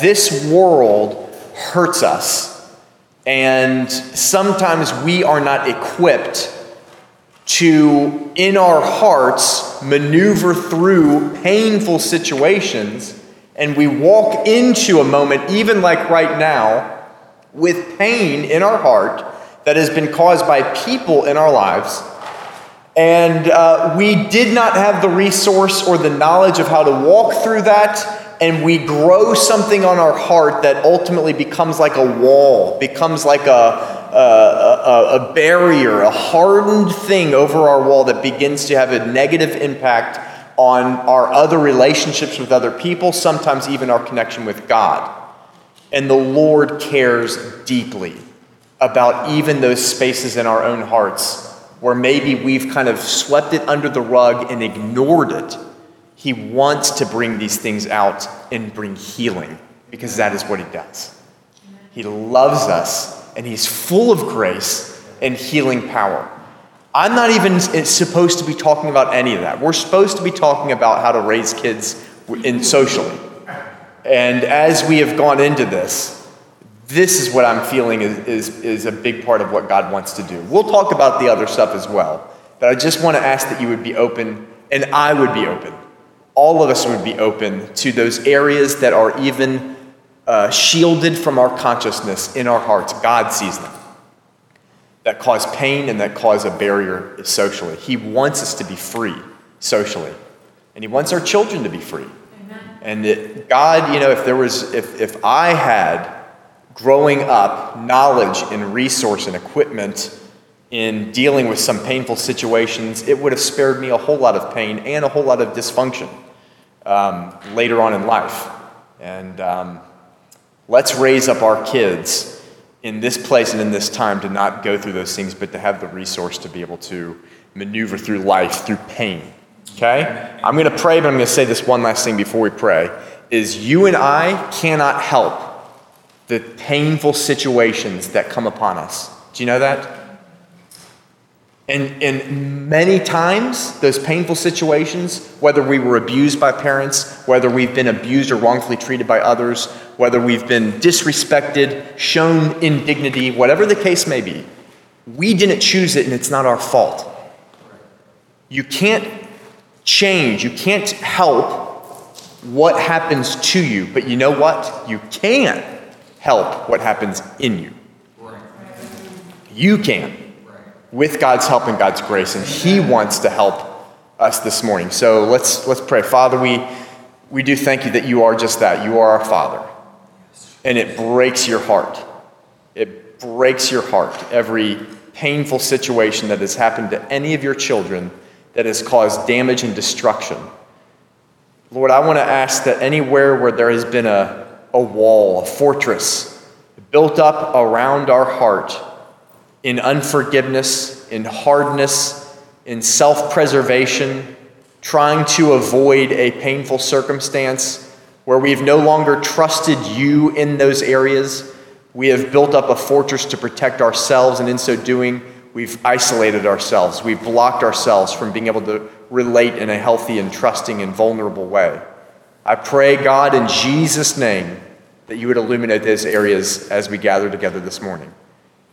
This world hurts us, and sometimes we are not equipped to, in our hearts, maneuver through painful situations. And we walk into a moment, even like right now, with pain in our heart that has been caused by people in our lives. And uh, we did not have the resource or the knowledge of how to walk through that. And we grow something on our heart that ultimately becomes like a wall, becomes like a, a, a, barrier, a hardened thing over our wall that begins to have a negative impact on our other relationships with other people, sometimes even our connection with God. And the Lord cares deeply about even those spaces in our own hearts where maybe we've kind of swept it under the rug and ignored it. He wants to bring these things out and bring healing because that is what he does. He loves us and He's full of grace and healing power. I'm not even supposed to be talking about any of that. We're supposed to be talking about how to raise kids in socially. And as we have gone into this, this is what I'm feeling is, is, is a big part of what God wants to do. We'll talk about the other stuff as well. But I just want to ask that you would be open, and I would be open. All of us would be open to those areas that are even uh, shielded from our consciousness in our hearts. God sees them. That cause pain and that cause a barrier socially. He wants us to be free socially. And He wants our children to be free. Amen. And it, God, you know, if there was, if, if I had growing up knowledge and resource and equipment in dealing with some painful situations, it would have spared me a whole lot of pain and a whole lot of dysfunction um, later on in life. And um, Let's raise up our kids in this place and in this time to not go through those things, but to have the resource to be able to maneuver through life through pain. Okay? I'm going to pray, but I'm going to say this one last thing before we pray is you and I cannot help the painful situations that come upon us. Do you know that? And, and many times, those painful situations, whether we were abused by parents, whether we've been abused or wrongfully treated by others, whether we've been disrespected, shown indignity, whatever the case may be, we didn't choose it and it's not our fault. You can't change, you can't help what happens to you, but you know what? You can help what happens in you. You can with God's help and God's grace, and He wants to help us this morning. So let's, let's pray. Father, we, we do thank you that you are just that. You are our Father. And it breaks your heart. It breaks your heart. Every painful situation that has happened to any of your children that has caused damage and destruction. Lord, I want to ask that anywhere where there has been a, a wall, a fortress built up around our heart, in unforgiveness, in hardness, in self preservation, trying to avoid a painful circumstance where we've no longer trusted you in those areas. We have built up a fortress to protect ourselves, and in so doing, we've isolated ourselves. We've blocked ourselves from being able to relate in a healthy and trusting and vulnerable way. I pray, God, in Jesus' name, that you would illuminate those areas as we gather together this morning.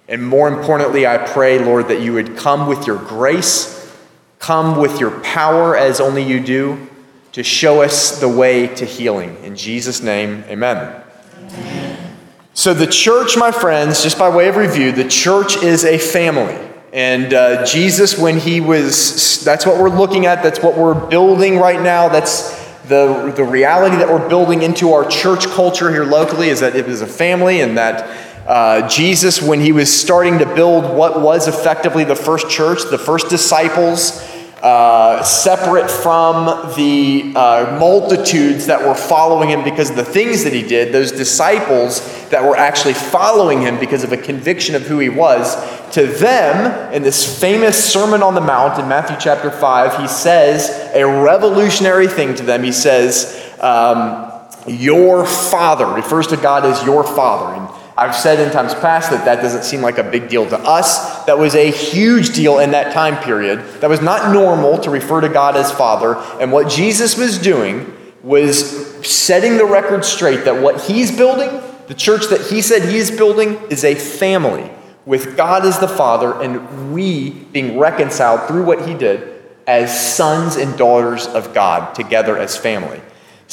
And more importantly, I pray, Lord, that you would come with your grace, come with your power as only you do, to show us the way to healing. In Jesus' name, amen. amen. So, the church, my friends, just by way of review, the church is a family. And uh, Jesus, when he was, that's what we're looking at, that's what we're building right now, that's the, the reality that we're building into our church culture here locally, is that it is a family and that uh, Jesus, when he was starting to build what was effectively the first church, the first disciples, uh, separate from the uh, multitudes that were following him because of the things that he did, those disciples that were actually following him because of a conviction of who he was, to them, in this famous Sermon on the Mount in Matthew chapter 5, he says a revolutionary thing to them. He says, um, Your Father, refers to God as your Father. And I've said in times past that that doesn't seem like a big deal to us. That was a huge deal in that time period. That was not normal to refer to God as Father. And what Jesus was doing was setting the record straight that what he's building, the church that he said he is building, is a family with God as the Father and we being reconciled through what he did as sons and daughters of God together as family.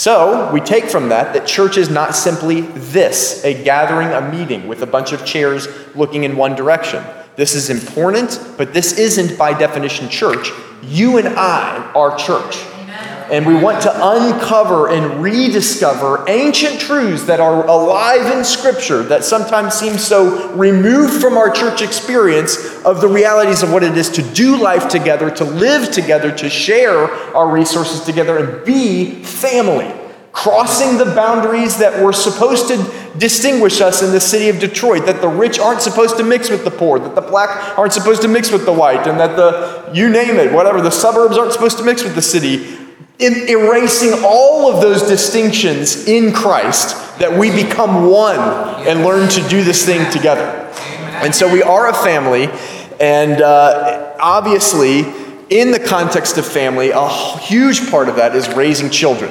So, we take from that that church is not simply this a gathering, a meeting with a bunch of chairs looking in one direction. This is important, but this isn't by definition church. You and I are church. And we want to uncover and rediscover ancient truths that are alive in Scripture that sometimes seem so removed from our church experience of the realities of what it is to do life together, to live together, to share our resources together, and be family. Crossing the boundaries that were supposed to distinguish us in the city of Detroit, that the rich aren't supposed to mix with the poor, that the black aren't supposed to mix with the white, and that the, you name it, whatever, the suburbs aren't supposed to mix with the city in erasing all of those distinctions in Christ, that we become one and learn to do this thing together. And so we are a family, and uh, obviously, in the context of family, a huge part of that is raising children.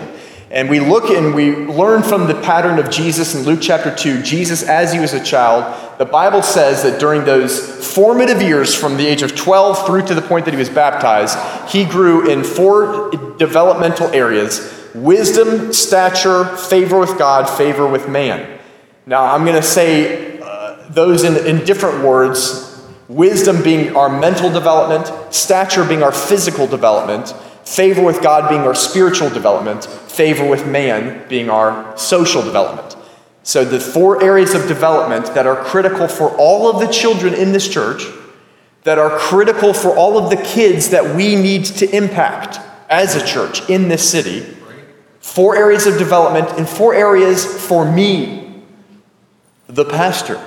And we look and we learn from the pattern of Jesus in Luke chapter 2. Jesus, as he was a child, the Bible says that during those formative years, from the age of 12 through to the point that he was baptized, he grew in four developmental areas wisdom, stature, favor with God, favor with man. Now, I'm going to say uh, those in, in different words wisdom being our mental development, stature being our physical development, favor with God being our spiritual development, favor with man being our social development. So, the four areas of development that are critical for all of the children in this church, that are critical for all of the kids that we need to impact as a church in this city, four areas of development, and four areas for me, the pastor,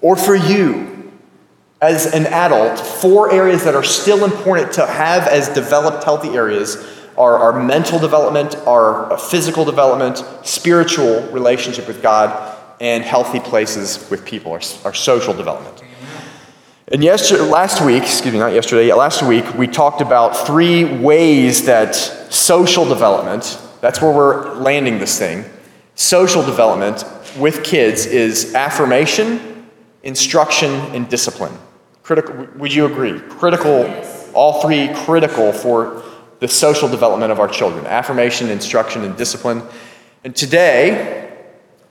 or for you, as an adult, four areas that are still important to have as developed, healthy areas are our mental development, our physical development, spiritual relationship with God, and healthy places with people, our, our social development. And yesterday, last week, excuse me, not yesterday, last week, we talked about three ways that social development, that's where we're landing this thing, social development with kids is affirmation, instruction, and discipline. Critical, would you agree? Critical, all three critical for the social development of our children affirmation, instruction, and discipline. And today,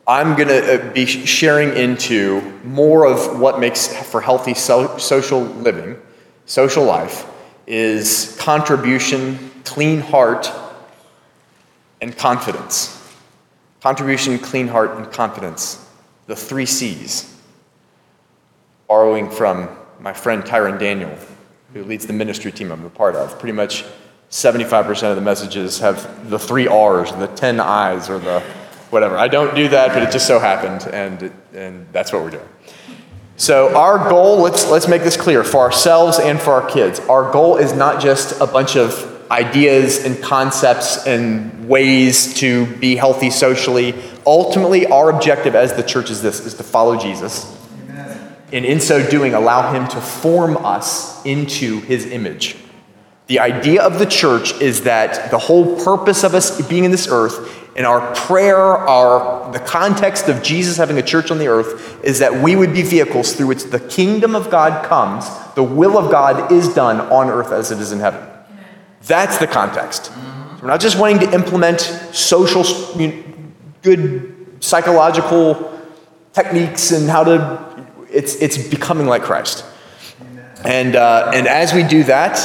I'm going to uh, be sharing into more of what makes for healthy so- social living, social life, is contribution, clean heart, and confidence. Contribution, clean heart, and confidence. The three C's. Borrowing from my friend Tyron Daniel, who leads the ministry team I'm a part of. Pretty much 75% of the messages have the three R's, the 10 I's, or the whatever. I don't do that, but it just so happened, and, and that's what we're doing. So, our goal, let's, let's make this clear for ourselves and for our kids. Our goal is not just a bunch of ideas and concepts and ways to be healthy socially. Ultimately, our objective as the church is this is to follow Jesus and in so doing, allow Him to form us into His image. The idea of the church is that the whole purpose of us being in this earth and our prayer, our, the context of Jesus having a church on the earth, is that we would be vehicles through which the kingdom of God comes, the will of God is done on earth as it is in heaven. That's the context. So we're not just wanting to implement social, good psychological techniques and how to it's, it's becoming like Christ. And, uh, and as we do that,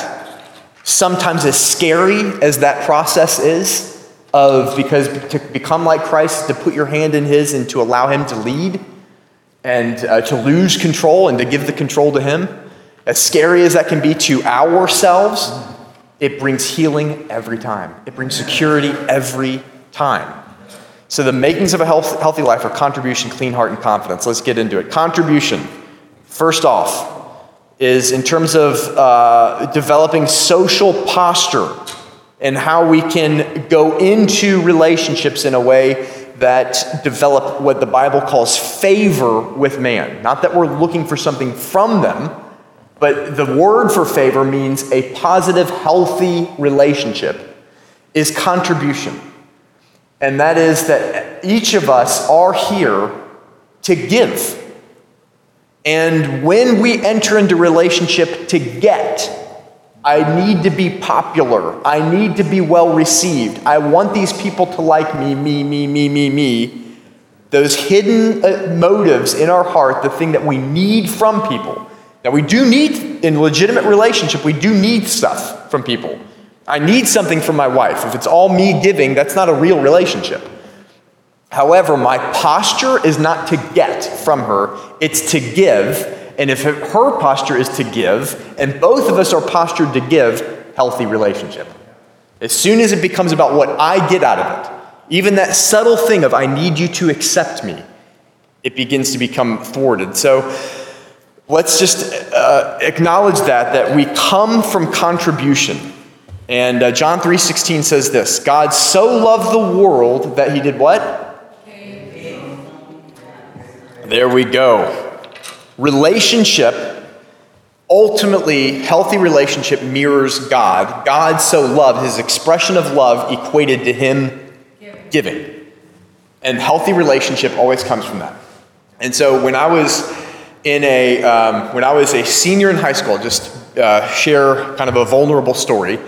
sometimes as scary as that process is, of because to become like Christ, to put your hand in His and to allow Him to lead and uh, to lose control and to give the control to Him, as scary as that can be to ourselves, it brings healing every time. It brings security every time. So, the makings of a health, healthy life are contribution, clean heart, and confidence. Let's get into it. Contribution, first off, is in terms of uh, developing social posture and how we can go into relationships in a way that develop what the Bible calls favor with man. Not that we're looking for something from them, but the word for favor means a positive, healthy relationship is contribution. And that is that each of us are here to give. And when we enter into relationship to get, I need to be popular. I need to be well received. I want these people to like me, me, me, me, me, me. Those hidden uh, motives in our heart, the thing that we need from people. Now, we do need, in legitimate relationship, we do need stuff from people. I need something from my wife. If it's all me giving, that's not a real relationship. However, my posture is not to get from her, it's to give. And if her posture is to give, and both of us are postured to give, healthy relationship. As soon as it becomes about what I get out of it, even that subtle thing of I need you to accept me, it begins to become thwarted. So let's just uh, acknowledge that that we come from contribution. And uh, John 3:16 says this, God so loved the world that he did what? There we go. Relationship, ultimately, healthy relationship mirrors God. God so loved, his expression of love equated to him giving. And healthy relationship always comes from that. And so when I was in a, um, when I was a senior in high school, just uh, share kind of a vulnerable story.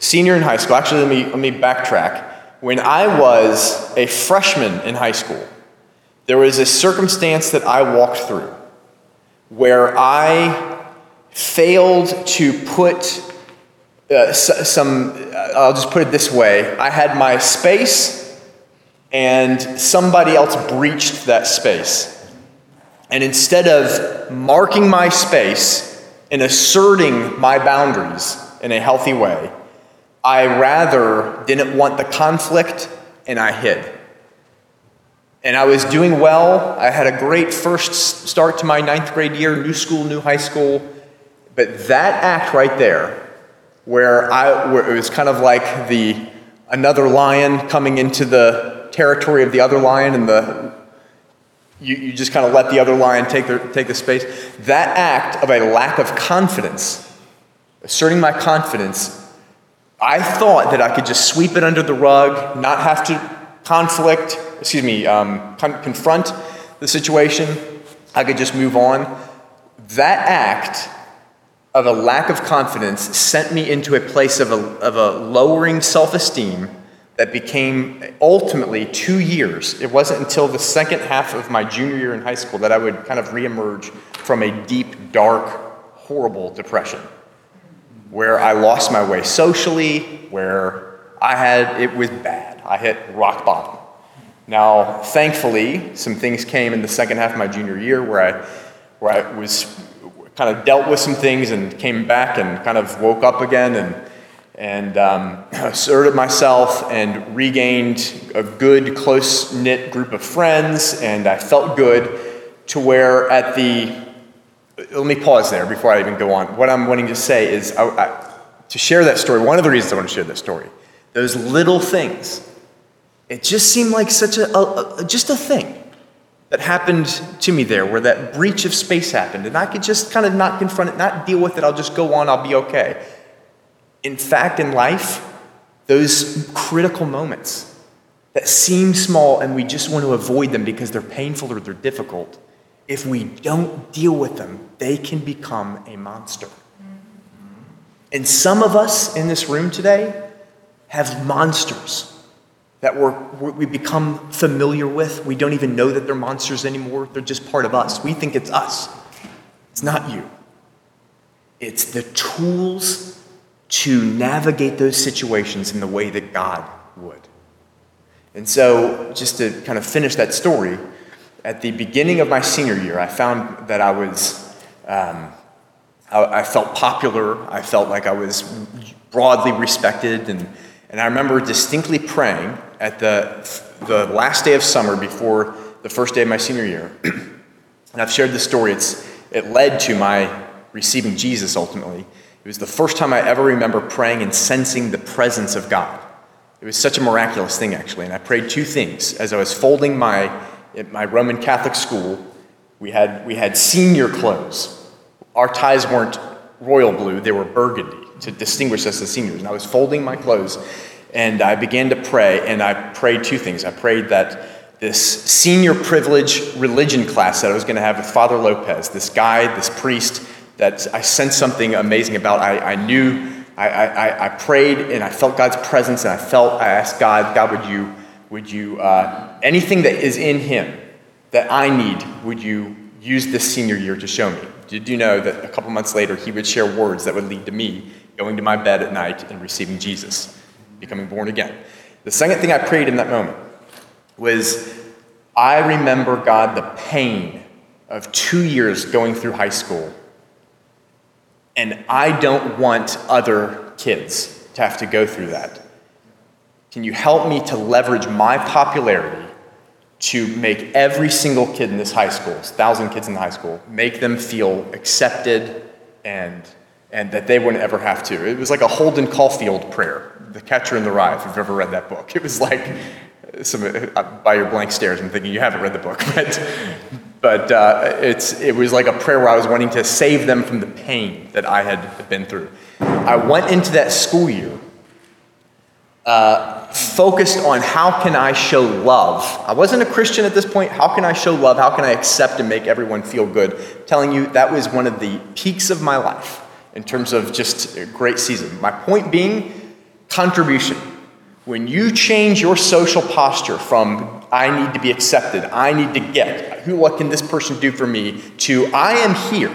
Senior in high school, actually, let me, let me backtrack. When I was a freshman in high school, there was a circumstance that I walked through where I failed to put uh, some, uh, I'll just put it this way I had my space, and somebody else breached that space. And instead of marking my space and asserting my boundaries in a healthy way, I rather didn't want the conflict and I hid. And I was doing well. I had a great first start to my ninth grade year, new school, new high school. But that act right there, where, I, where it was kind of like the another lion coming into the territory of the other lion, and the you, you just kind of let the other lion take the, take the space. That act of a lack of confidence, asserting my confidence, I thought that I could just sweep it under the rug, not have to conflict, excuse me, um, con- confront the situation, I could just move on. That act of a lack of confidence sent me into a place of a, of a lowering self esteem that became ultimately two years. It wasn't until the second half of my junior year in high school that I would kind of reemerge from a deep, dark, horrible depression where I lost my way socially, where I had, it was bad. I hit rock bottom. Now, thankfully, some things came in the second half of my junior year where I, where I was kind of dealt with some things and came back and kind of woke up again and, and um, asserted myself and regained a good, close knit group of friends. And I felt good to where at the, let me pause there before I even go on. What I'm wanting to say is I, I, to share that story, one of the reasons I want to share that story, those little things it just seemed like such a, a, a, just a thing that happened to me there where that breach of space happened and i could just kind of not confront it not deal with it i'll just go on i'll be okay in fact in life those critical moments that seem small and we just want to avoid them because they're painful or they're difficult if we don't deal with them they can become a monster and some of us in this room today have monsters that we're, we become familiar with. We don't even know that they're monsters anymore. They're just part of us. We think it's us. It's not you. It's the tools to navigate those situations in the way that God would. And so, just to kind of finish that story, at the beginning of my senior year, I found that I was, um, I, I felt popular. I felt like I was broadly respected. And, and I remember distinctly praying at the, the last day of summer before the first day of my senior year. and I've shared this story. It's, it led to my receiving Jesus ultimately. It was the first time I ever remember praying and sensing the presence of God. It was such a miraculous thing, actually. And I prayed two things. As I was folding my, at my Roman Catholic school, we had, we had senior clothes. Our ties weren't royal blue, they were burgundy to distinguish us as seniors. And I was folding my clothes And I began to pray, and I prayed two things. I prayed that this senior privilege religion class that I was going to have with Father Lopez, this guy, this priest, that I sensed something amazing about. I, I knew, I, I, I prayed, and I felt God's presence, and I felt, I asked God, God, would you, would you, uh, anything that is in him that I need, would you use this senior year to show me? Did you know that a couple months later, he would share words that would lead to me going to my bed at night and receiving Jesus, becoming born again? The second thing I prayed in that moment was I remember, God, the pain of two years going through high school. And I don't want other kids to have to go through that. Can you help me to leverage my popularity to make every single kid in this high school, thousand kids in the high school, make them feel accepted and and that they wouldn't ever have to. It was like a Holden Caulfield prayer, The Catcher in the Rye, if you've ever read that book. It was like, some, uh, by your blank stares, I'm thinking you haven't read the book, but, but uh, it's, it was like a prayer where I was wanting to save them from the pain that I had been through. I went into that school year uh, focused on how can I show love. I wasn't a Christian at this point. How can I show love? How can I accept and make everyone feel good? I'm telling you, that was one of the peaks of my life in terms of just a great season. My point being, contribution. When you change your social posture from I need to be accepted, I need to get, who what can this person do for me, to I am here,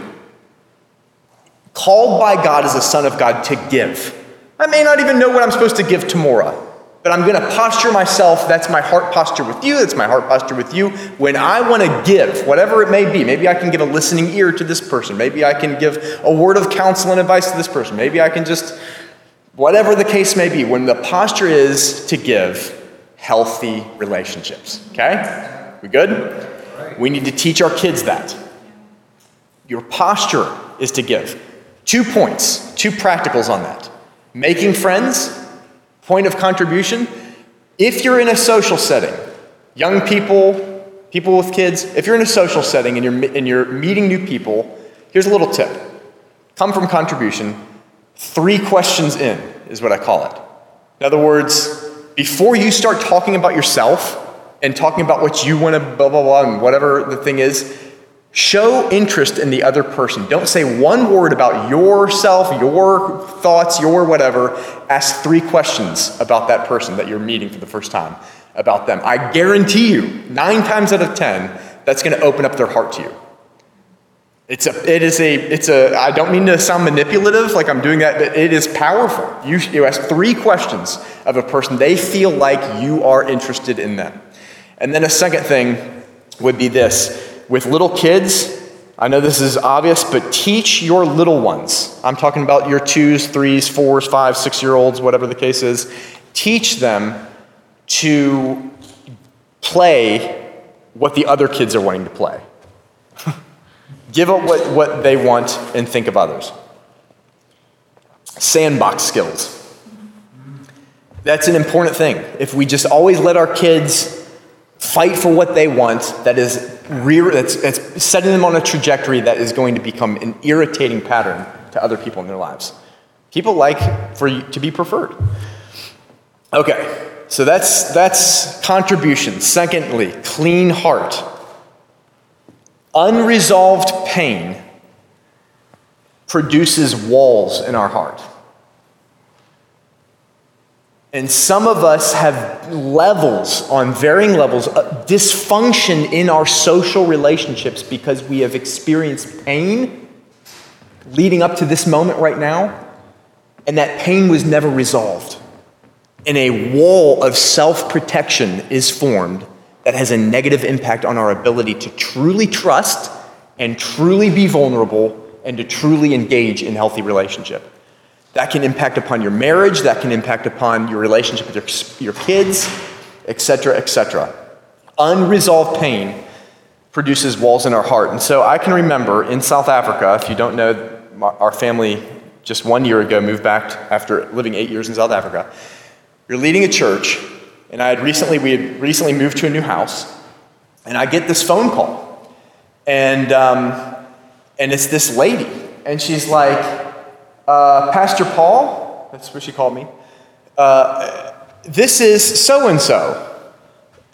called by God as a son of God to give. I may not even know what I'm supposed to give tomorrow, but I'm going to posture myself. That's my heart posture with you. That's my heart posture with you. When I want to give, whatever it may be, maybe I can give a listening ear to this person. Maybe I can give a word of counsel and advice to this person. Maybe I can just, whatever the case may be, when the posture is to give healthy relationships. Okay? We good? We need to teach our kids that. Your posture is to give. Two points, two practicals on that. Making friends point of contribution if you're in a social setting, young people, people with kids, if you're in a social setting and you're, and you're meeting new people, here's a little tip come from contribution. Three questions in is what I call it. In other words, before you start talking about yourself and talking about what you want to blah, blah, blah, and whatever the thing is, Show interest in the other person. Don't say one word about yourself, your thoughts, your whatever. Ask three questions about that person that you're meeting for the first time about them. I guarantee you, nine times out of ten, that's going to open up their heart to you. It's a, it is a, it's a, I don't mean to sound manipulative like I'm doing that, but it is powerful. You, you ask three questions of a person, they feel like you are interested in them. And then a second thing would be this with little kids, I know this is obvious, but teach your little ones. I'm talking about your twos, threes, fours, five, six year olds, whatever the case is. Teach them to play what the other kids are wanting to play. Give up what, what they want and think of others. Sandbox skills. That's an important thing. If we just always let our kids fight for what they want that is rear, that's, that's setting them on a trajectory that is going to become an irritating pattern to other people in their lives. People like for you to be preferred. Okay, so that's that's contribution. Secondly, clean heart. Unresolved pain produces walls in our heart. And some of us have levels, on varying levels, uh, dysfunction in our social relationships because we have experienced pain leading up to this moment right now, and that pain was never resolved. And a wall of self protection is formed that has a negative impact on our ability to truly trust and truly be vulnerable and to truly engage in healthy relationship. That can impact upon your marriage, that can impact upon your relationship with your, your kids, etc., etc. Unresolved pain produces walls in our heart. And so I can remember in South Africa, if you don't know, our family just one year ago moved back after living eight years in South Africa. You're leading a church, and I had recently, we had recently moved to a new house, and I get this phone call. And, um, and it's this lady, and she's like, uh, Pastor Paul, that's what she called me, uh, This is so and so.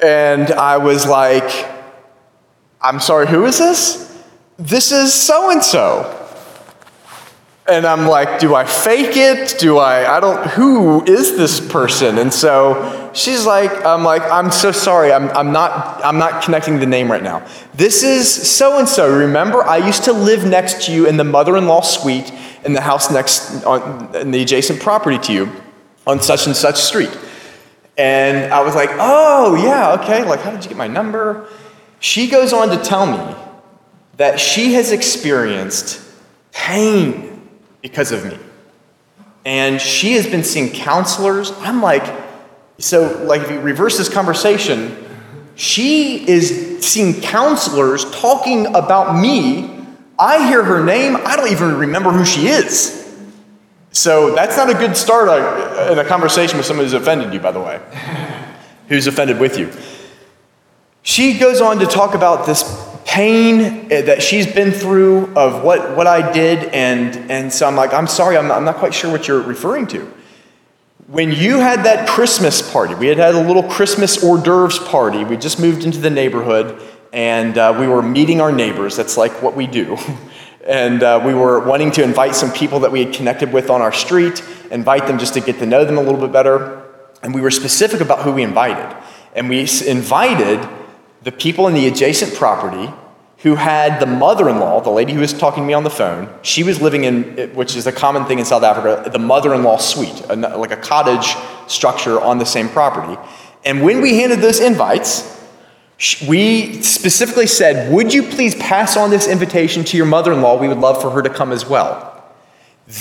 And I was like, I'm sorry, who is this? This is so and so. And I'm like, do I fake it? Do I, I don't, who is this person? And so she's like, I'm like, I'm so sorry. I'm, I'm not, I'm not connecting the name right now. This is so and so. Remember, I used to live next to you in the mother in law suite in the house next, on, in the adjacent property to you on such and such street. And I was like, oh, yeah, okay. Like, how did you get my number? She goes on to tell me that she has experienced pain because of me. And she has been seeing counselors. I'm like, so, like, if you reverse this conversation, she is seeing counselors talking about me. I hear her name, I don't even remember who she is. So that's not a good start in a conversation with someone who's offended you, by the way, who's offended with you. She goes on to talk about this pain eh, that she's been through of what, what I did, and, and so I'm like, I'm sorry, I'm not, I'm not quite sure what you're referring to. When you had that Christmas party, we had had a little Christmas hors d'oeuvres party. We just moved into the neighborhood, and uh, we were meeting our neighbors. That's like what we do. And uh, we were wanting to invite some people that we had connected with on our street, invite them just to get to know them a little bit better. And we were specific about who we invited. And we invited the people in the adjacent property who had the mother in law, the lady who was talking to me on the phone. She was living in, which is a common thing in South Africa, the mother in law suite, like a cottage structure on the same property. And when we handed those invites, we specifically said, Would you please pass on this invitation to your mother in law? We would love for her to come as well.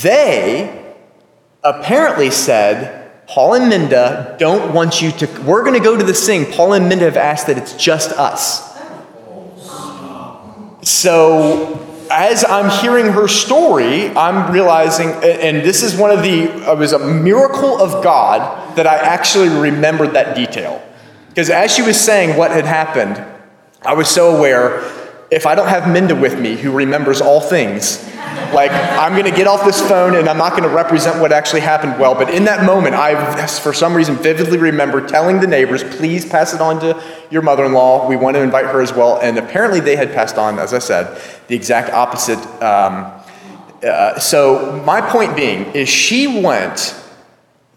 They apparently said, Paul and Minda don't want you to, we're going to go to the sing. Paul and Minda have asked that it's just us. So, as I'm hearing her story, I'm realizing, and this is one of the, it was a miracle of God that I actually remembered that detail. Because as she was saying what had happened, I was so aware if I don't have Minda with me, who remembers all things, like I'm going to get off this phone and I'm not going to represent what actually happened well. But in that moment, I, for some reason, vividly remember telling the neighbors, please pass it on to your mother in law. We want to invite her as well. And apparently, they had passed on, as I said, the exact opposite. Um, uh, so, my point being is she went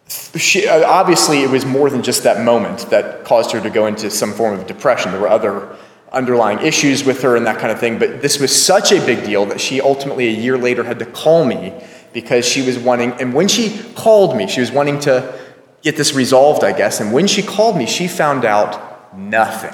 she, uh, obviously, it was more than just that moment that caused her to go into some form of depression. There were other underlying issues with her and that kind of thing. But this was such a big deal that she ultimately, a year later, had to call me because she was wanting, and when she called me, she was wanting to get this resolved, I guess. And when she called me, she found out nothing.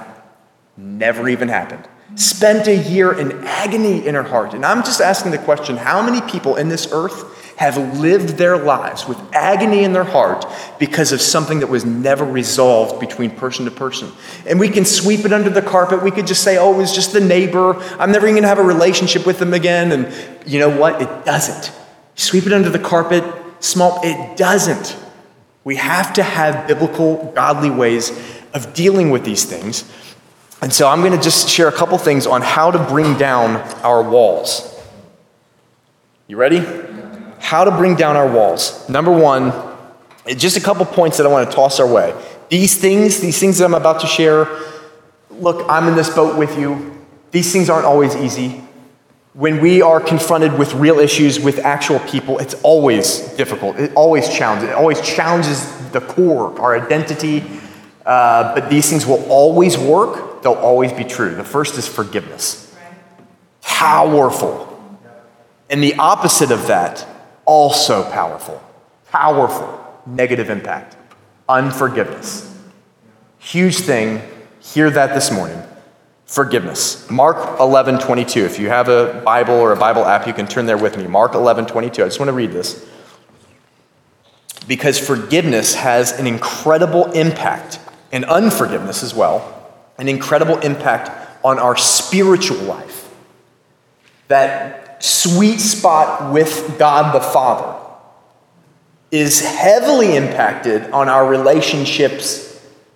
Never even happened. Spent a year in agony in her heart. And I'm just asking the question how many people in this earth have lived their lives with agony in their heart because of something that was never resolved between person to person. And we can sweep it under the carpet. We could just say, oh, it was just the neighbor. I'm never even going to have a relationship with them again. And you know what? It doesn't. Sweep it under the carpet, small, it doesn't. We have to have biblical, godly ways of dealing with these things. And so I'm going to just share a couple things on how to bring down our walls. You ready? How to bring down our walls. Number one, just a couple points that I want to toss our way. These things, these things that I'm about to share, look, I'm in this boat with you. These things aren't always easy. When we are confronted with real issues with actual people, it's always difficult. It always challenges. It always challenges the core, our identity. Uh, but these things will always work. They'll always be true. The first is forgiveness. Powerful. And the opposite of that also powerful. Powerful negative impact. Unforgiveness. Huge thing. Hear that this morning. Forgiveness. Mark 11, 22. If you have a Bible or a Bible app, you can turn there with me. Mark 11, 22. I just want to read this. Because forgiveness has an incredible impact, and unforgiveness as well, an incredible impact on our spiritual life. That sweet spot with God the Father is heavily impacted on our relationships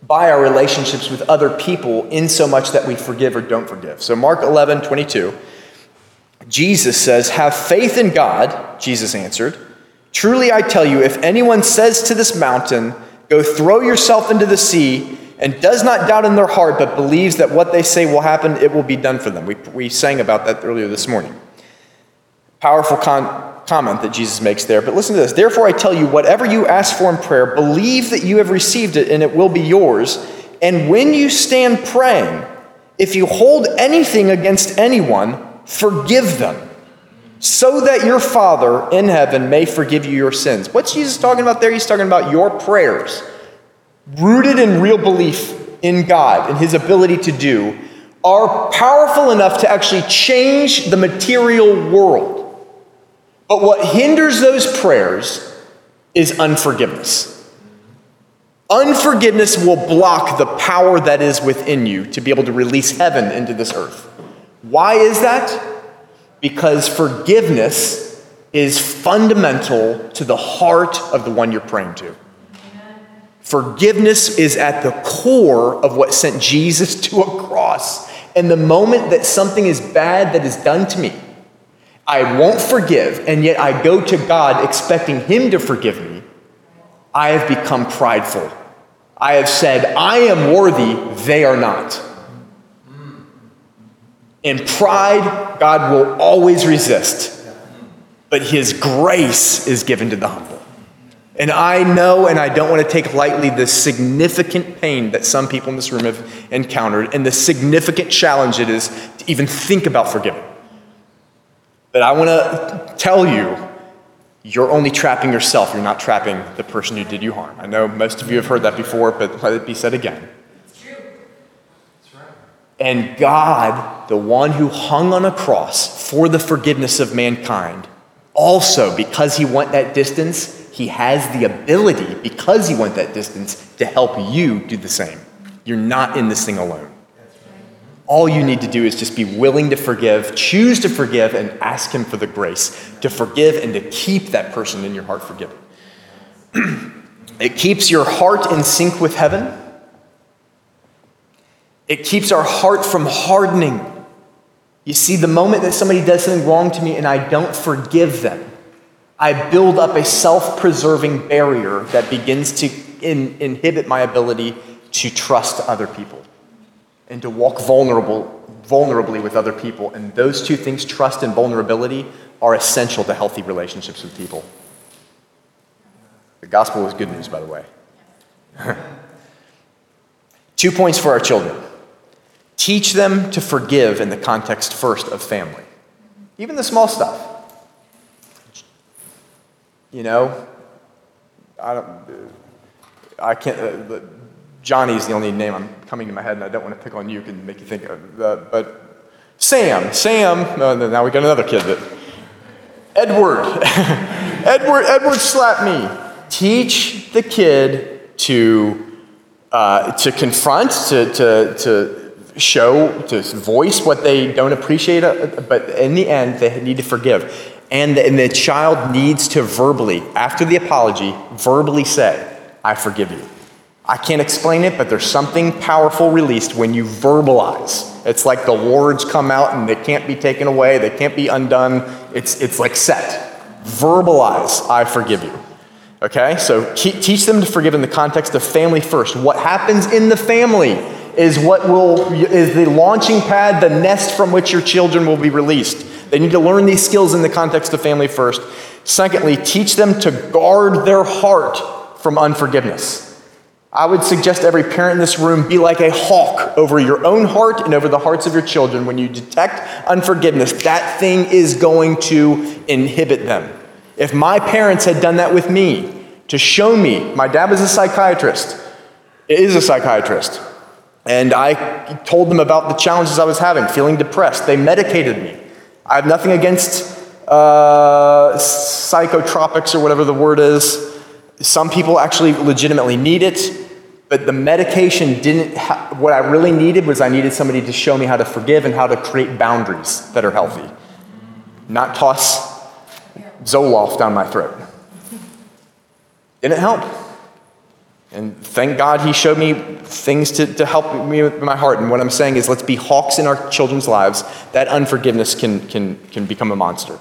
by our relationships with other people in so much that we forgive or don't forgive. So Mark 11, 22, Jesus says, Have faith in God, Jesus answered. Truly I tell you, if anyone says to this mountain, Go throw yourself into the sea, and does not doubt in their heart, but believes that what they say will happen, it will be done for them. We, we sang about that earlier this morning. Powerful con- comment that Jesus makes there. But listen to this. Therefore, I tell you, whatever you ask for in prayer, believe that you have received it, and it will be yours. And when you stand praying, if you hold anything against anyone, forgive them so that your Father in heaven may forgive you your sins. What's Jesus talking about there? He's talking about your prayers, rooted in real belief in God and His ability to do, are powerful enough to actually change the material world. But what hinders those prayers is unforgiveness. Unforgiveness will block the power that is within you to be able to release heaven into this earth. Why is that? because forgiveness is fundamental to the heart of the one you're praying to. Forgiveness is at the core of what sent Jesus to a cross. And the moment that something is bad that is done to me, I won't forgive, and yet I go to God expecting Him to forgive me, I have become prideful. I have said, I am worthy, they are not. In pride, God will always resist, but His grace is given to the humble. And I know and I don't want to take lightly the significant pain that some people in this room have encountered and the significant challenge it is to even think about forgiving. But I want to tell you, you're only trapping yourself. You're not trapping the person who did you harm. I know most of you have heard that before, but let it be said again. It's true. That's right. And God, the one who hung on a cross for the forgiveness of mankind, also, because he went that distance, he has the ability, because he went that distance, to help you do the same. You're not in this thing alone. All you need to do is just be willing to forgive, choose to forgive, and ask Him for the grace to forgive and to keep that person in your heart forgiven. it keeps your heart in sync with heaven it keeps our heart from hardening. You see, the moment that somebody does something wrong to me and I don't forgive them, I build up a self preserving barrier that begins to in, inhibit my ability to trust other people and to walk vulnerable, vulnerably with other people. And those two things, trust and vulnerability, are essential to healthy relationships with people. The gospel is good news, by the way. two points for our children. Teach them to forgive in the context first of family, even the small stuff. You know, I don't. I can't. Uh, Johnny's the only name I'm coming to my head, and I don't want to pick on you. Can make you think of. Uh, but Sam, Sam. Uh, now we got another kid that. Edward, Edward, Edward slapped me. Teach the kid to uh, to confront, to to to show, to voice what they don't appreciate, uh, but in the end, they need to forgive. And the, and the child needs to verbally, after the apology, verbally say, I forgive you. I can't explain it, but there's something powerful released when you verbalize. It's like the words come out and they can't be taken away, they can't be undone. It's, it's like set. Verbalize, I forgive you. Okay? So teach them to forgive in the context of family first. What happens in the family is what will is the launching pad, the nest from which your children will be released. They need to learn these skills in the context of family first. Secondly, teach them to guard their heart from unforgiveness. I would suggest every parent in this room be like a hawk over your own heart and over the hearts of your children. When you detect unforgiveness, that thing is going to inhibit them. If my parents had done that with me, to show me, my dad was a psychiatrist, is a psychiatrist. And I told them about the challenges I was having, feeling depressed. They medicated me. I have nothing against uh, psychotropics or whatever the word is. Some people actually legitimately need it, but the medication didn't. Ha- what I really needed was I needed somebody to show me how to forgive and how to create boundaries that are healthy, not toss Zoloft down my throat. Didn't help. And thank God he showed me things to, to help me with my heart. And what I'm saying is, let's be hawks in our children's lives. That unforgiveness can, can, can become a monster.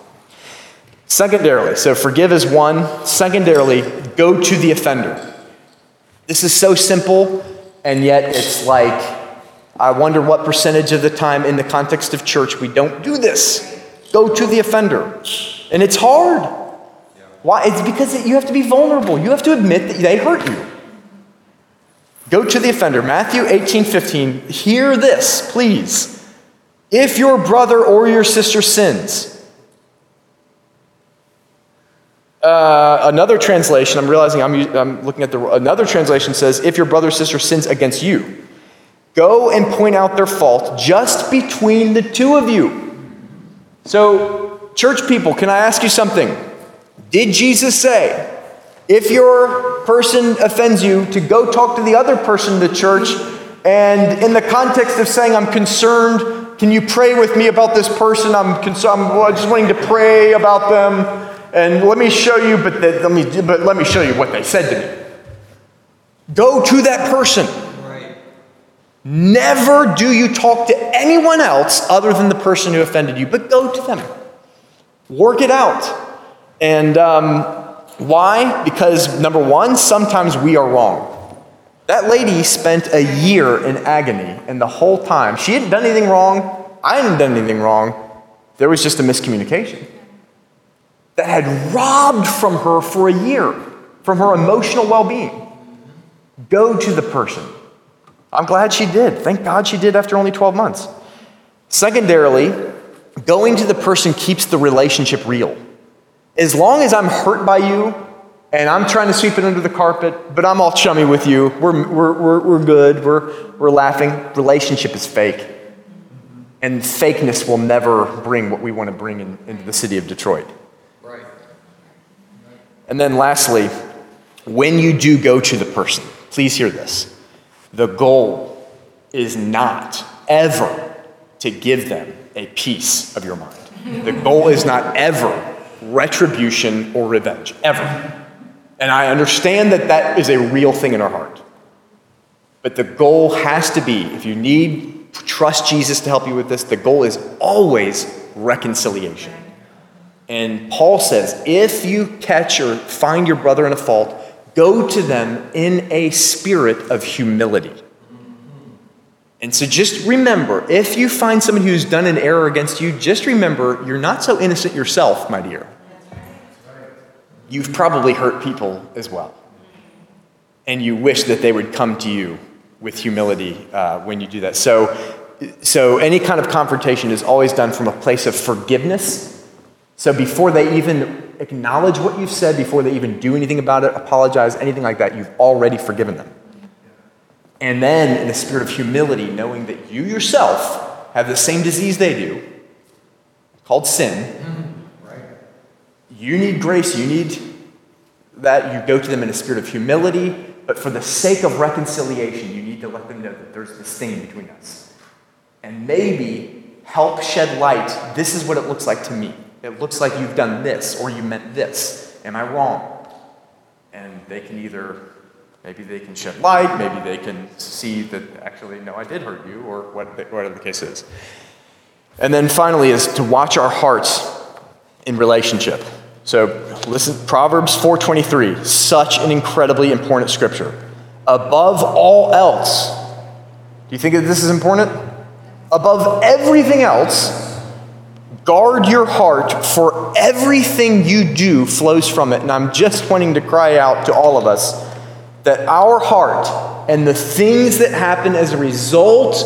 Secondarily, so forgive is one. Secondarily, go to the offender. This is so simple, and yet it's like, I wonder what percentage of the time in the context of church we don't do this. Go to the offender. And it's hard. Why? It's because you have to be vulnerable. You have to admit that they hurt you. Go to the offender. Matthew 18 15. Hear this, please. If your brother or your sister sins, uh, another translation, I'm realizing I'm, I'm looking at the, another translation says, if your brother or sister sins against you, go and point out their fault just between the two of you. So, church people, can I ask you something? Did Jesus say, if your person offends you, to go talk to the other person in the church, and in the context of saying, I'm concerned, can you pray with me about this person? I'm, I'm just wanting to pray about them. And let me show you, but, the, let me, but let me show you what they said to me. Go to that person. Right. Never do you talk to anyone else other than the person who offended you, but go to them. Work it out. And um, why? Because number one, sometimes we are wrong. That lady spent a year in agony, and the whole time, she hadn't done anything wrong. I hadn't done anything wrong. There was just a miscommunication that had robbed from her for a year, from her emotional well being. Go to the person. I'm glad she did. Thank God she did after only 12 months. Secondarily, going to the person keeps the relationship real. As long as I'm hurt by you and I'm trying to sweep it under the carpet, but I'm all chummy with you, we're, we're, we're, we're good, we're, we're laughing, relationship is fake. And fakeness will never bring what we want to bring in, into the city of Detroit. And then lastly, when you do go to the person, please hear this. The goal is not ever to give them a piece of your mind. The goal is not ever retribution or revenge, ever. And I understand that that is a real thing in our heart. But the goal has to be if you need trust Jesus to help you with this, the goal is always reconciliation. And Paul says, if you catch or find your brother in a fault, go to them in a spirit of humility. And so just remember if you find someone who's done an error against you, just remember you're not so innocent yourself, my dear. You've probably hurt people as well. And you wish that they would come to you with humility uh, when you do that. So, so any kind of confrontation is always done from a place of forgiveness so before they even acknowledge what you've said, before they even do anything about it, apologize, anything like that, you've already forgiven them. And then, in a spirit of humility, knowing that you yourself have the same disease they do, called sin, you need grace, you need that. You go to them in a spirit of humility, but for the sake of reconciliation, you need to let them know that there's this thing between us. And maybe help shed light. This is what it looks like to me. It looks like you've done this or you meant this. Am I wrong? And they can either, maybe they can shed light, maybe they can see that actually, no, I did hurt you, or whatever the case is. And then finally, is to watch our hearts in relationship. So listen, Proverbs 4:23, such an incredibly important scripture. Above all else, do you think that this is important? Above everything else, Guard your heart, for everything you do flows from it. And I'm just wanting to cry out to all of us that our heart and the things that happen as a result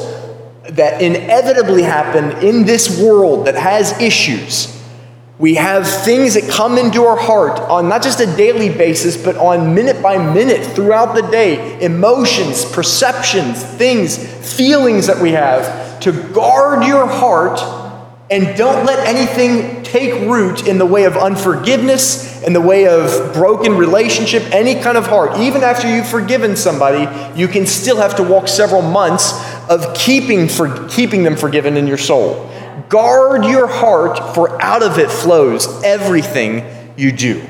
that inevitably happen in this world that has issues. We have things that come into our heart on not just a daily basis, but on minute by minute throughout the day emotions, perceptions, things, feelings that we have. To guard your heart and don't let anything take root in the way of unforgiveness, in the way of broken relationship, any kind of heart. Even after you've forgiven somebody, you can still have to walk several months of keeping, for, keeping them forgiven in your soul. Guard your heart, for out of it flows everything you do.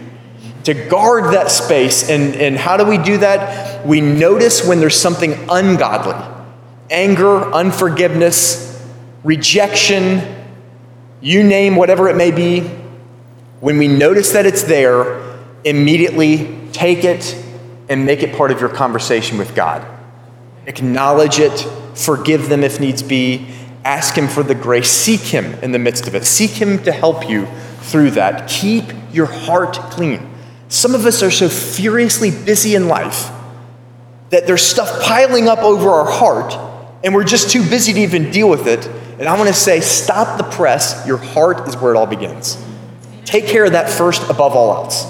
To guard that space. And, and how do we do that? We notice when there's something ungodly anger, unforgiveness, rejection, you name whatever it may be, when we notice that it's there, immediately take it, and make it part of your conversation with God. Acknowledge it, forgive them if needs be, ask Him for the grace, seek Him in the midst of it, seek Him to help you through that. Keep your heart clean. Some of us are so furiously busy in life that there's stuff piling up over our heart, and we're just too busy to even deal with it. And I want to say, stop the press. Your heart is where it all begins. Take care of that first above all else.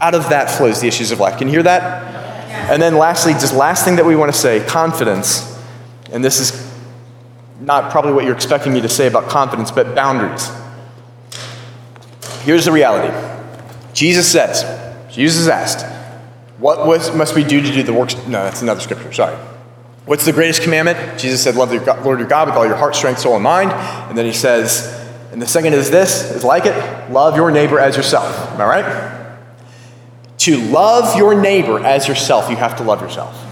Out of that flows the issues of life. Can you hear that? And then lastly, just last thing that we want to say confidence. And this is not probably what you're expecting me to say about confidence, but boundaries. Here's the reality Jesus says, Jesus asked, What must we do to do the works? No, that's another scripture, sorry. What's the greatest commandment? Jesus said, Love the Lord your God with all your heart, strength, soul, and mind. And then he says, and the second is this, is like it, love your neighbor as yourself. Am I right? To love your neighbor as yourself, you have to love yourself.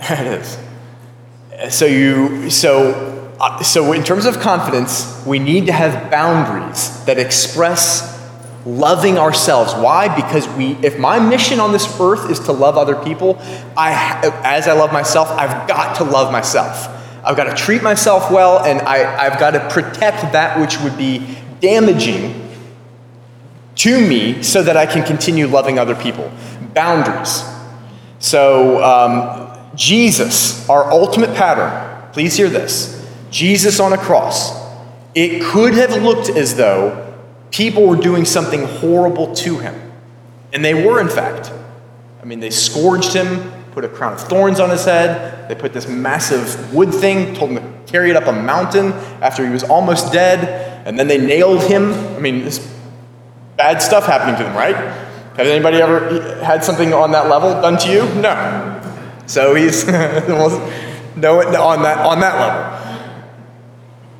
it is. So you so uh, so in terms of confidence, we need to have boundaries that express loving ourselves. Why? Because we if my mission on this earth is to love other people, I as I love myself, I've got to love myself. I've got to treat myself well and I, I've got to protect that which would be damaging to me so that I can continue loving other people. Boundaries. So, um, Jesus, our ultimate pattern, please hear this Jesus on a cross. It could have looked as though people were doing something horrible to him. And they were, in fact. I mean, they scourged him, put a crown of thorns on his head, they put this massive wood thing, told him to carry it up a mountain after he was almost dead, and then they nailed him. I mean, this bad stuff happening to them, right? Has anybody ever had something on that level done to you? No. So he's no on that on that level.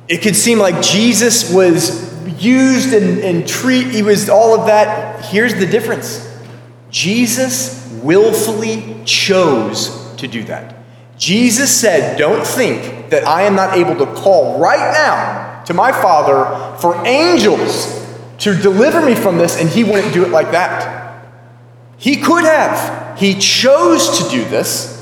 It could seem like Jesus was used and, and treat, he was all of that. Here's the difference. Jesus willfully chose to do that. Jesus said, Don't think that I am not able to call right now to my Father for angels to deliver me from this, and he wouldn't do it like that. He could have. He chose to do this.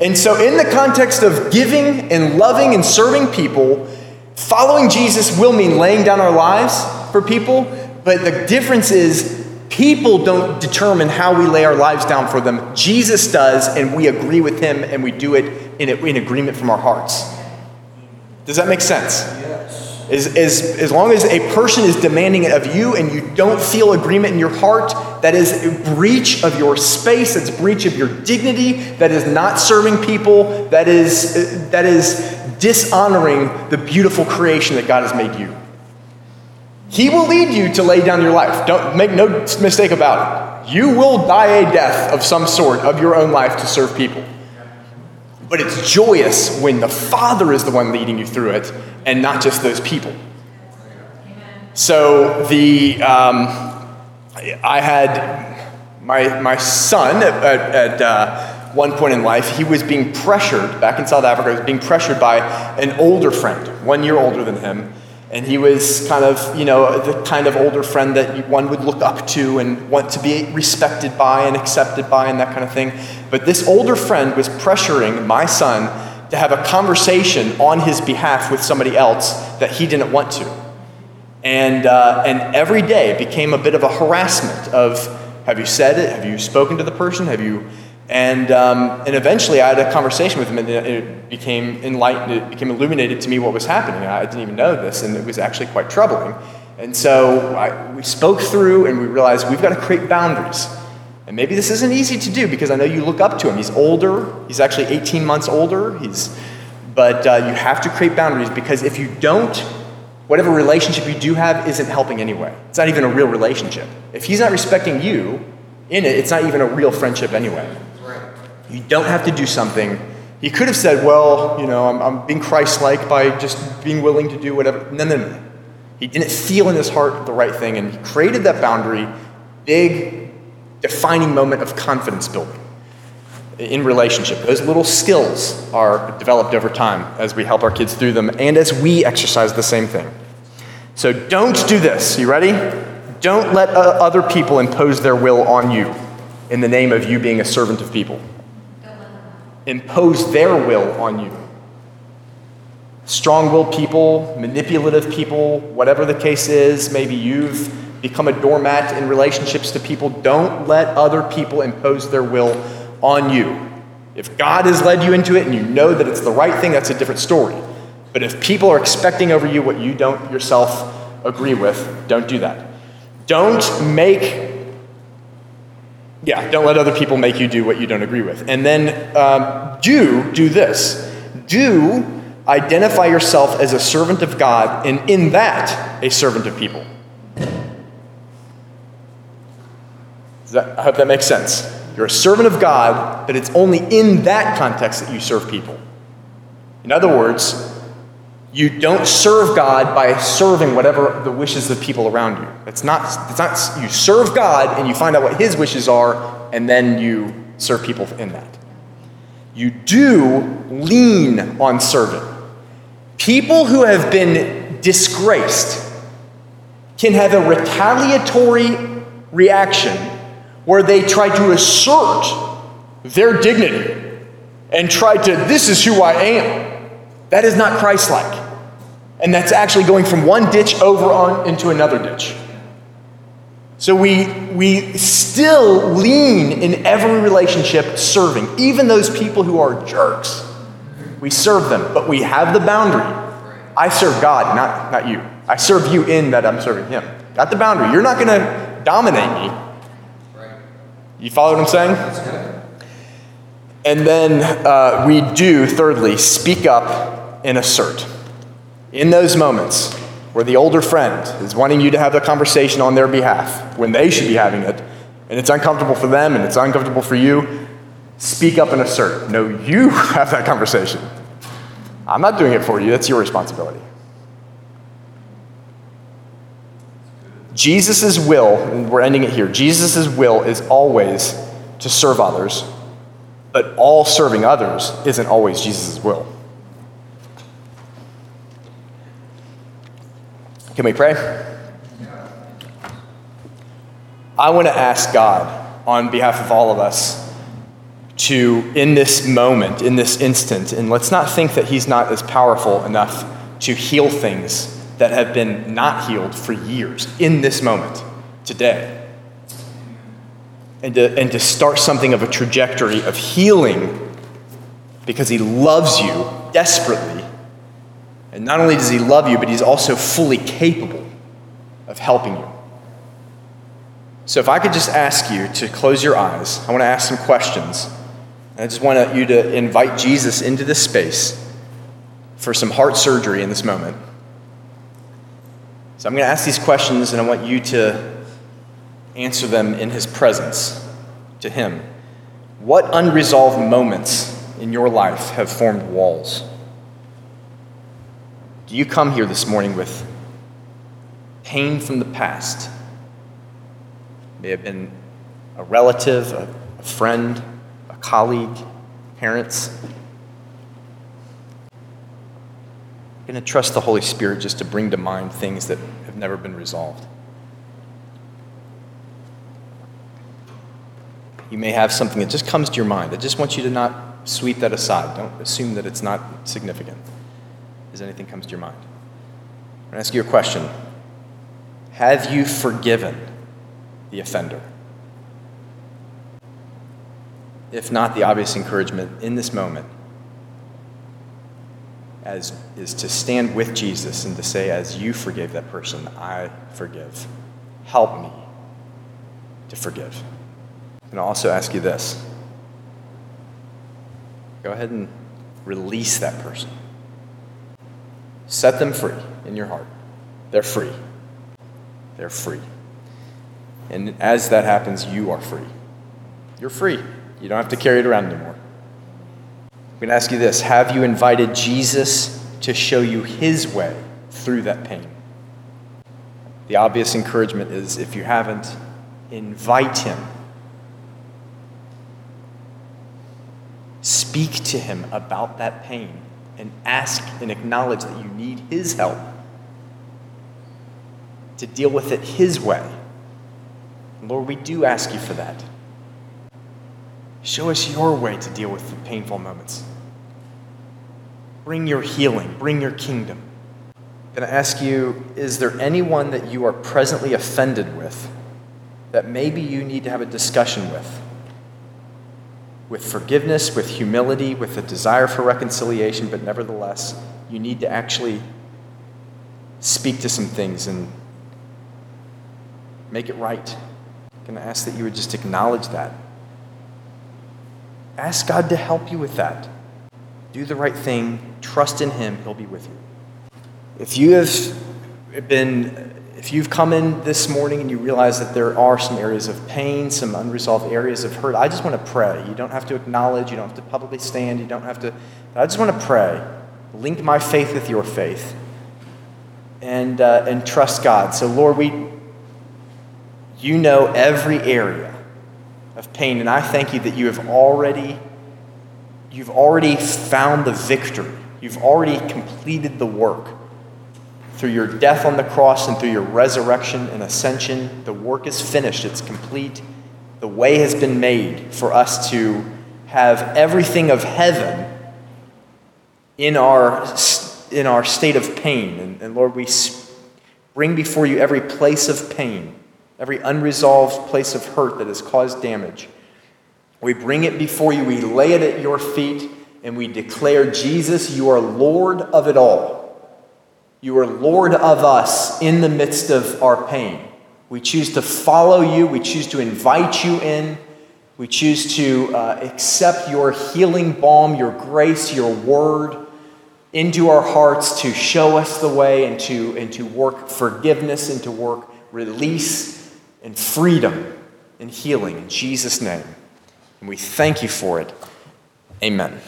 And so, in the context of giving and loving and serving people, following Jesus will mean laying down our lives for people, but the difference is people don't determine how we lay our lives down for them. Jesus does, and we agree with him and we do it in, in agreement from our hearts. Does that make sense? As, as, as long as a person is demanding it of you and you don't feel agreement in your heart, that is a breach of your space, that's a breach of your dignity, that is not serving people, that is, uh, that is dishonoring the beautiful creation that God has made you. He will lead you to lay down your life. Don't make no mistake about it. You will die a death of some sort of your own life to serve people. But it's joyous when the Father is the one leading you through it and not just those people. So the um, I had my my son at, at uh, one point in life. He was being pressured back in South Africa. He was being pressured by an older friend, one year older than him, and he was kind of you know the kind of older friend that one would look up to and want to be respected by and accepted by and that kind of thing. But this older friend was pressuring my son to have a conversation on his behalf with somebody else that he didn't want to. And, uh, and every day became a bit of a harassment of have you said it? Have you spoken to the person? Have you? And, um, and eventually I had a conversation with him and it became enlightened, it became illuminated to me what was happening. I didn't even know this and it was actually quite troubling. And so I, we spoke through and we realized we've got to create boundaries. And maybe this isn't easy to do because I know you look up to him. He's older. He's actually 18 months older. He's, but uh, you have to create boundaries because if you don't, whatever relationship you do have isn't helping anyway. It's not even a real relationship. If he's not respecting you in it, it's not even a real friendship anyway. You don't have to do something. He could have said, well, you know, I'm, I'm being Christ like by just being willing to do whatever. No, no, no. He didn't feel in his heart the right thing, and he created that boundary, big defining moment of confidence building in relationship. Those little skills are developed over time as we help our kids through them and as we exercise the same thing. So don't do this. You ready? Don't let uh, other people impose their will on you. in the name of you being a servant of people. Impose their will on you. Strong willed people, manipulative people, whatever the case is, maybe you've become a doormat in relationships to people. Don't let other people impose their will on you. If God has led you into it and you know that it's the right thing, that's a different story. But if people are expecting over you what you don't yourself agree with, don't do that. Don't make, yeah, don't let other people make you do what you don't agree with. And then um, do, do this. Do identify yourself as a servant of God, and in that, a servant of people. That, I hope that makes sense. You're a servant of God, but it's only in that context that you serve people. In other words, you don't serve God by serving whatever the wishes of people around you. It's not, it's not you serve God and you find out what his wishes are, and then you serve people in that. You do lean on serving. People who have been disgraced can have a retaliatory reaction where they try to assert their dignity and try to, this is who I am. That is not Christ like. And that's actually going from one ditch over on into another ditch. So we, we still lean in every relationship serving, even those people who are jerks. We serve them, but we have the boundary. I serve God, not, not you. I serve you in that I'm serving Him. Got the boundary. You're not going to dominate me. You follow what I'm saying? And then uh, we do, thirdly, speak up and assert. In those moments where the older friend is wanting you to have the conversation on their behalf, when they should be having it, and it's uncomfortable for them and it's uncomfortable for you, speak up and assert. No, you have that conversation. I'm not doing it for you, that's your responsibility. Jesus' will, and we're ending it here, Jesus' will is always to serve others, but all serving others isn't always Jesus' will. Can we pray? I want to ask God on behalf of all of us to, in this moment, in this instant, and let's not think that He's not as powerful enough to heal things that have been not healed for years in this moment, today. And to, and to start something of a trajectory of healing because He loves you desperately and not only does he love you, but he's also fully capable of helping you. So, if I could just ask you to close your eyes, I want to ask some questions. I just want you to invite Jesus into this space for some heart surgery in this moment. So, I'm going to ask these questions, and I want you to answer them in his presence to him. What unresolved moments in your life have formed walls? Do you come here this morning with pain from the past? May have been a relative, a, a friend, a colleague, parents. I'm going to trust the Holy Spirit just to bring to mind things that have never been resolved. You may have something that just comes to your mind. I just want you to not sweep that aside. Don't assume that it's not significant as anything comes to your mind. I'm going to ask you a question Have you forgiven the offender? If not, the obvious encouragement in this moment as, is to stand with Jesus and to say, As you forgave that person, I forgive. Help me to forgive. And I'll also ask you this go ahead and release that person. Set them free in your heart. They're free. They're free. And as that happens, you are free. You're free. You don't have to carry it around anymore. I'm going to ask you this Have you invited Jesus to show you his way through that pain? The obvious encouragement is if you haven't, invite him. Speak to him about that pain and ask and acknowledge that you need His help to deal with it His way. Lord, we do ask you for that. Show us your way to deal with the painful moments. Bring your healing, bring your kingdom. Going to ask you is there anyone that you are presently offended with that maybe you need to have a discussion with? With forgiveness, with humility, with a desire for reconciliation, but nevertheless, you need to actually speak to some things and make it right. I'm going to ask that you would just acknowledge that. Ask God to help you with that. Do the right thing, trust in Him, He'll be with you. If you have been if you've come in this morning and you realize that there are some areas of pain, some unresolved areas of hurt, I just want to pray. You don't have to acknowledge, you don't have to publicly stand, you don't have to. I just want to pray. Link my faith with your faith and, uh, and trust God. So, Lord, we, you know every area of pain, and I thank you that you have already, you've already found the victory. You've already completed the work. Through your death on the cross and through your resurrection and ascension, the work is finished, it's complete. The way has been made for us to have everything of heaven in our, in our state of pain. And, and Lord, we bring before you every place of pain, every unresolved place of hurt that has caused damage. We bring it before you, we lay it at your feet, and we declare, Jesus, you are Lord of it all. You are Lord of us in the midst of our pain. We choose to follow you. We choose to invite you in. We choose to uh, accept your healing balm, your grace, your word into our hearts to show us the way and to, and to work forgiveness and to work release and freedom and healing in Jesus' name. And we thank you for it. Amen.